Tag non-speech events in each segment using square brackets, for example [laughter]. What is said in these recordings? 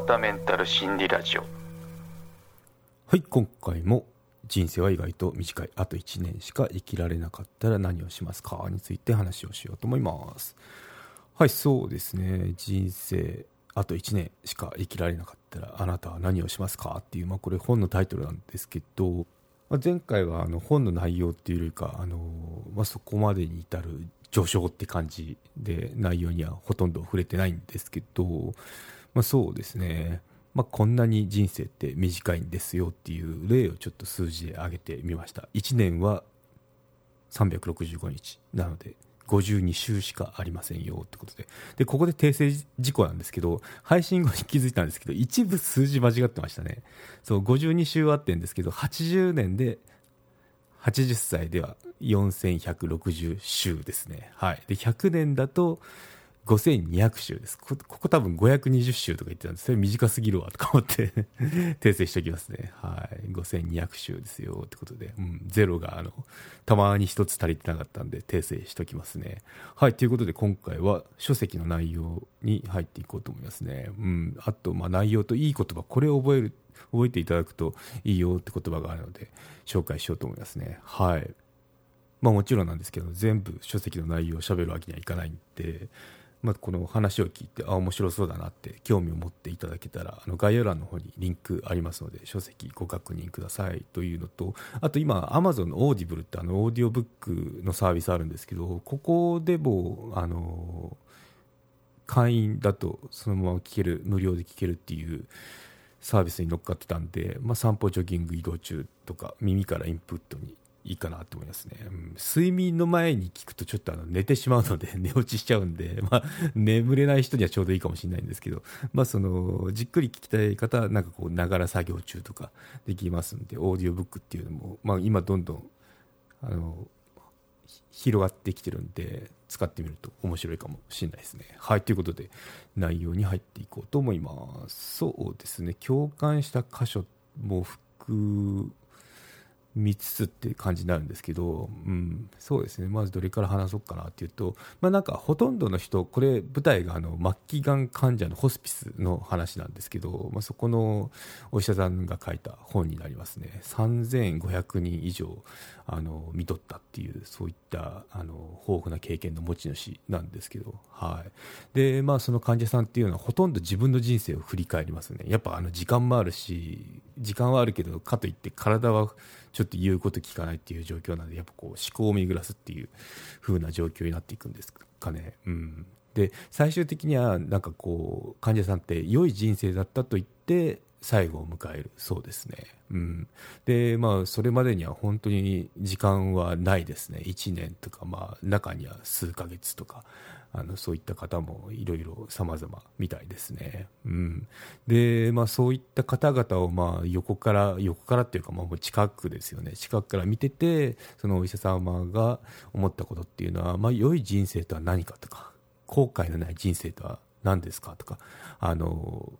川田メンタル心理ラジオ。はい今回も人生は意外と短い。あと1年しか生きられなかったら何をしますかについて話をしようと思います。はいそうですね。人生あと1年しか生きられなかったらあなたは何をしますかっていう、まあ、これ本のタイトルなんですけど、まあ、前回はあの本の内容っていうよりかあの、まあ、そこまでに至る序章って感じで内容にはほとんど触れてないんですけど、まあ、そうですね、まあ、こんなに人生って短いんですよっていう例をちょっと数字で挙げてみました。1年は365日。なので52週しかありませんよってことで。でここで訂正事項なんですけど配信後に気づいたんですけど一部数字間違ってましたね。そう52週あってんですけど80年で80歳では4160週ですね。はい。で、100年だと5200週です。ここ多分520週とか言ってたんですそれ短すぎるわとか思って [laughs] 訂正しておきますね。はい。5200週ですよってことで、うん、ゼロがあの、たまに一つ足りてなかったんで訂正しておきますね。はい。ということで今回は書籍の内容に入っていこうと思いますね。うん。あと、まあ内容といい言葉、これを覚える覚えていただくといいよって言葉があるので紹介しようと思いますね。はい。まあもちろんなんですけど、全部書籍の内容を喋るわけにはいかないんで、まあ、この話を聞いて、あ、面白そうだなって興味を持っていただけたら、あの概要欄の方にリンクありますので、書籍ご確認ください。というのと、あと今、Amazon の Audible ってあのオーディオブックのサービスあるんですけど、ここでも、あの、会員だとそのまま聞ける、無料で聞けるっていう、サービスに乗っかってたんで、まあ、散歩ジョギング移動中とか耳からインプットにいいかなと思いますね、うん、睡眠の前に聞くとちょっとあの寝てしまうので [laughs] 寝落ちしちゃうんで、[laughs] まあ、眠れない人にはちょうどいいかもしれないんですけど、まあ、そのじっくり聞きたい方はなんかこうながら作業中とかできますんでオーディオブックっていうのも、まあ、今どんどんあの広がってきてるんで使ってみると面白いかもしれないですね。はいということで内容に入っていこうと思います。そうですね共感した箇所も含見つつっていう感じになるんですけど、うん、そうですね。まずどれから話そうかなっていうと、まあ、なんかほとんどの人これ舞台があの末期がん患者のホスピスの話なんですけど、まあ、そこのお医者さんが書いた本になりますね。3500人以上あの見とったっていうそういったあの豊富な経験の持ち主なんですけど、はい。でまあ、その患者さんっていうのはほとんど自分の人生を振り返りますね。やっぱあの時間もあるし時間はあるけどかといって体はちょっと言うこと聞かないっていう状況なんでやっぱこう思考を巡らすっていう風な状況になっていくんですかね。うんで最終的にはなんかこう患者さんって良い人生だったと言って最後を迎えるそうですね。うん、でまあそれまでには本当に時間はないですね1年とかまあ中には数ヶ月とかあのそういった方もいろいろ様々みたいですね。うん、で、まあ、そういった方々をまあ横から横からっていうかまあもう近くですよね近くから見ててそのお医者様が思ったことっていうのは、まあ、良い人生とは何かとか後悔のない人生とは何ですかとかあの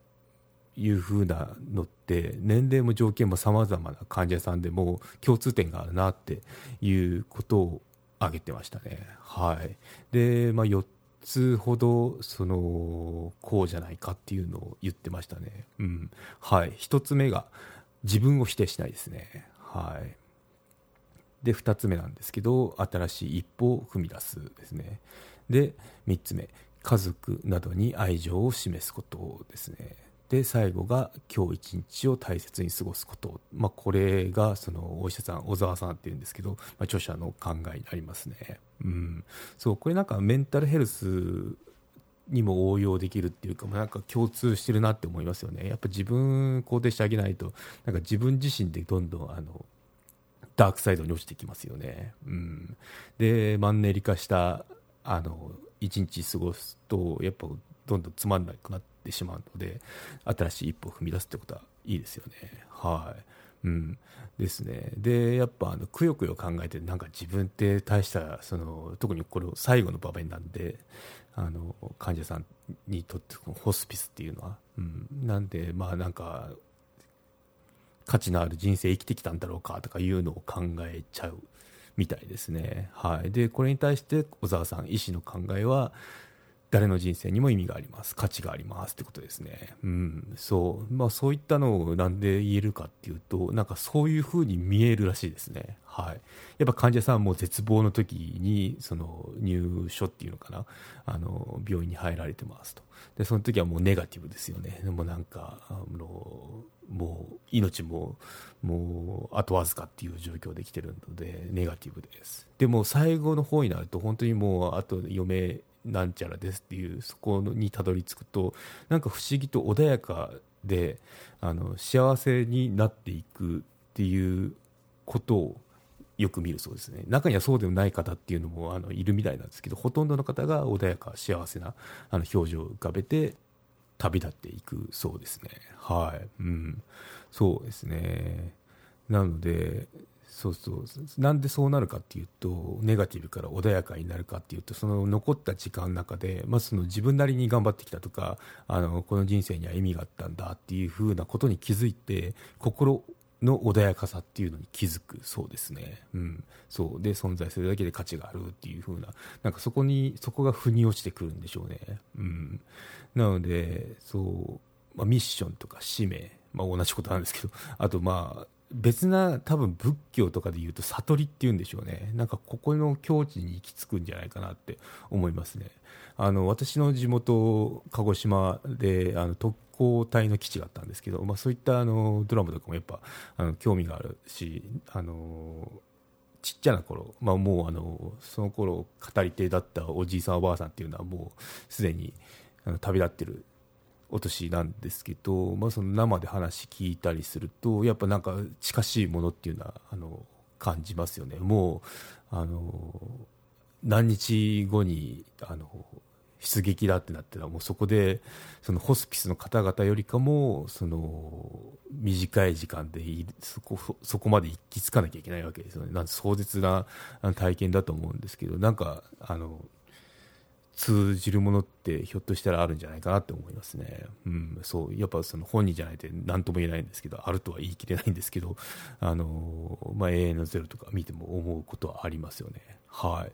いうふうなのって年齢も条件もさまざまな患者さんでも共通点があるなっていうことを挙げてましたね。はい、で、まあ、4つほどそのこうじゃないかっていうのを言ってましたね。うん。はい。1つ目が自分を否定しないですね。はい。で、2つ目なんですけど、新しい一歩を踏み出すですね。で、3つ目、家族などに愛情を示すことですね。で最後が今日一日を大切に過ごすこと、まあ、これがそのお医者さん小沢さんっていうんですけど、まあ、著者の考えになりますね。うん、そうこれなんかメンタルヘルスにも応用できるっていうか、なんか共通してるなって思いますよね。やっぱ自分肯定してあげないと、なんか自分自身でどんどんあのダークサイドに落ちてきますよね。うん、で、マンネリ化したあの一日過ごすと、やっぱどんどんつまんなくなってしまうので新しい一歩を踏み出すってことはいいですよね。はい。うん。ですね。でやっぱあのくよくよ考えてなんか自分って大したその特にこれ最後の場面なんであの患者さんにとってホスピスっていうのは、うん、なんでまあなんか価値のある人生生きてきたんだろうかとかいうのを考えちゃうみたいですね。はい、でこれに対して小沢さん医師の考えは誰の人生にも意味があります。価値がありますってことですね、うん。そう。まあ、そういったのをなんで言えるかっていうとなんかそういうふうに見えるらしいですね、はい、やっぱ患者さんも絶望の時にその入所っていうのかな。あの病院に入られてますと。でその時はもうネガティブですよね。でもなんかあのもう命ももうあとわずかっていう状況できてるのでネガティブです。でも最後の方になると本当にもうあと余命なんちゃらですっていうそこにたどり着くとなんか不思議と穏やかであの幸せになっていくっていうことをよく見るそうですね。中にはそうでもない方っていうのもあのいるみたいなんですけどほとんどの方が穏やか幸せなあの表情を浮かべて旅立っていくそうですね。はい。うん。そうですね。なのでそうそう。なんでそうなるかっていうとネガティブから穏やかになるかっていうとその残った時間の中で、まあ、その自分なりに頑張ってきたとかあのこの人生には意味があったんだっていうふうなことに気づいて心の穏やかさっていうのに気づくそうですね、うん、そう。で存在するだけで価値があるっていう風ななんかそこにそこが腑に落ちてくるんでしょうね、うん、なのでそう、まあ、ミッションとか使命、まあ、同じことなんですけど。あとまあ別な多分仏教とかで言うと悟りっていうんでしょうね。なんかここの境地に行き着くんじゃないかなって思いますね。あの私の地元鹿児島であの特攻隊の基地があったんですけど、まあ、そういったあのドラマとかもやっぱあの興味があるしあのちっちゃな頃、まあ、もうあのその頃語り手だったおじいさんおばあさんっていうのはもうすでにあの旅立ってるお年なんですけど、まあ、その生で話聞いたりするとやっぱなんか近しいものっていうのはあの感じますよね。もうあの何日後にあの出撃だってなってたらもうそこでそのホスピスの方々よりかもその短い時間でそこそこまで行き着かなきゃいけないわけですよね。なん壮絶な体験だと思うんですけどなんかあの通じるものってひょっとしたらあるんじゃないかなって思いますね。うん、そうやっぱその本人じゃないと何とも言えないんですけどあるとは言い切れないんですけど [laughs] あの、まあ、永遠のゼロとか見ても思うことはありますよね。はい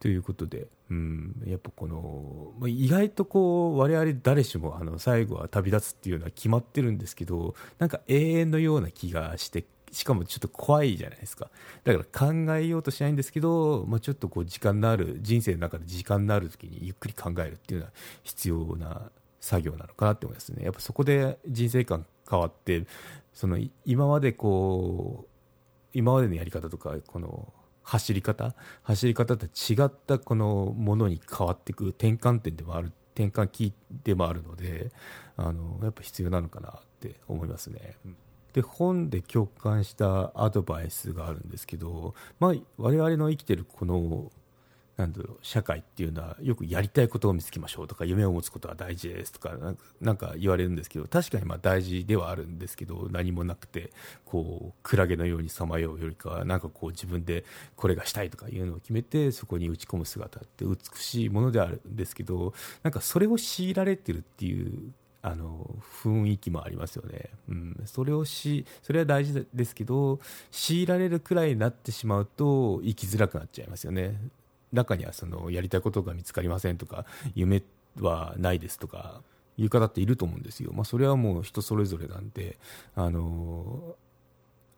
ということで、うん、やっぱこの、まあ、意外とこう我々誰しもあの最後は旅立つっていうのは決まってるんですけどなんか永遠のような気がしてしかもちょっと怖いじゃないですか。だから考えようとしないんですけど、まあ、ちょっとこう時間のある人生の中で時間のある時にゆっくり考えるっていうのは必要な作業なのかなって思いますね。やっぱそこで人生観変わってその今までこう今までのやり方とかこの走り方走り方と違ったこのものに変わっていく転換点でもある転換期でもあるのであのやっぱ必要なのかなって思いますね。で本で共感したアドバイスがあるんですけど、まあ、我々の生きてるこのなんだろう社会っていうのはよくやりたいことを見つけましょうとか夢を持つことは大事ですとかなんか言われるんですけど確かにまあ大事ではあるんですけど何もなくてこうクラゲのようにさまようよりかはなんかこう自分でこれがしたいとかいうのを決めてそこに打ち込む姿って美しいものであるんですけどなんかそれを強いられてるっていうあの雰囲気もありますよね、うん、それをしそれは大事ですけど強いられるくらいになってしまうと生きづらくなっちゃいますよね。中にはそのやりたいことが見つかりませんとか夢はないですとかいう方っていると思うんですよ、まあ、それはもう人それぞれなんであの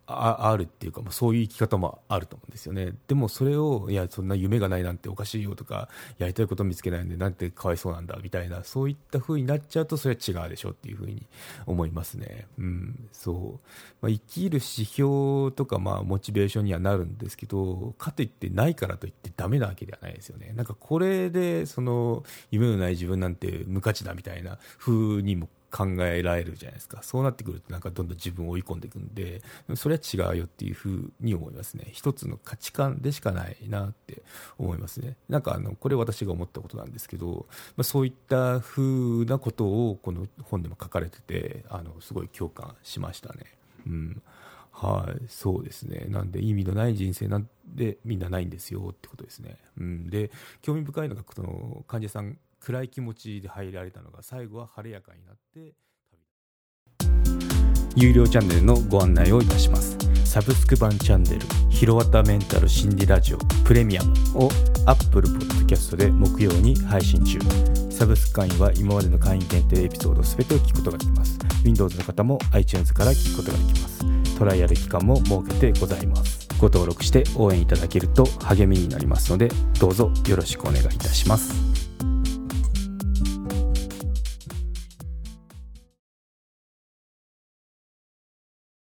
ああるっていうか、まあ、そういう生き方もあると思うんですよね。でもそれをいやそんな夢がないなんておかしいよとかやりたいこと見つけないんでなんてかわいそうなんだみたいなそういった風になっちゃうとそれは違うでしょっていう風に思いますね、うんそう。まあ、生きる指標とか、まあ、モチベーションにはなるんですけどかといってないからといってダメなわけではないですよね。なんかこれでその夢のない自分なんて無価値だみたいな風にも考えられるじゃないですか。そうなってくるとなんかどんどん自分を追い込んでいくんでそれは違うよっていうふうに思いますね。一つの価値観でしかないなって思いますね。なんかあのこれ私が思ったことなんですけど、まあ、そういったふうなことをこの本でも書かれててあのすごい共感しましたね。うん。はい、そうですね。なんで意味のない人生なんでみんなないんですよってことですね。うん、で興味深いのがこの患者さん暗い気持ちで入られたのが最後は晴れやかになって旅有料チャンネルのご案内をいたします。サブスク版チャンネル「ひろわたメンタル心理ラジオプレミアム」を Apple Podcast で木曜に配信中。サブスク会員は今までの会員限定エピソード全てを聞くことができます。Windows の方も iTunes から聞くことができます。トライアル期間も設けてございます。ご登録して応援いただけると励みになりますのでどうぞよろしくお願いいたします。